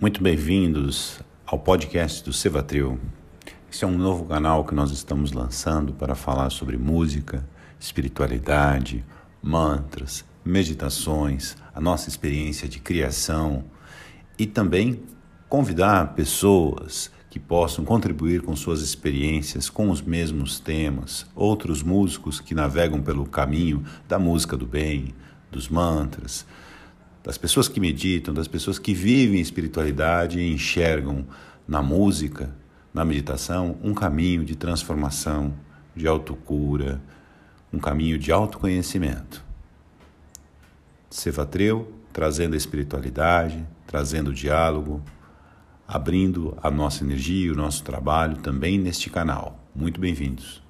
Muito bem-vindos ao podcast do Cevatril. Esse é um novo canal que nós estamos lançando para falar sobre música, espiritualidade, mantras, meditações, a nossa experiência de criação e também convidar pessoas que possam contribuir com suas experiências com os mesmos temas, outros músicos que navegam pelo caminho da música do bem, dos mantras, das pessoas que meditam, das pessoas que vivem espiritualidade e enxergam na música, na meditação, um caminho de transformação, de autocura, um caminho de autoconhecimento. Cevatreu trazendo a espiritualidade, trazendo o diálogo, abrindo a nossa energia e o nosso trabalho também neste canal. Muito bem-vindos.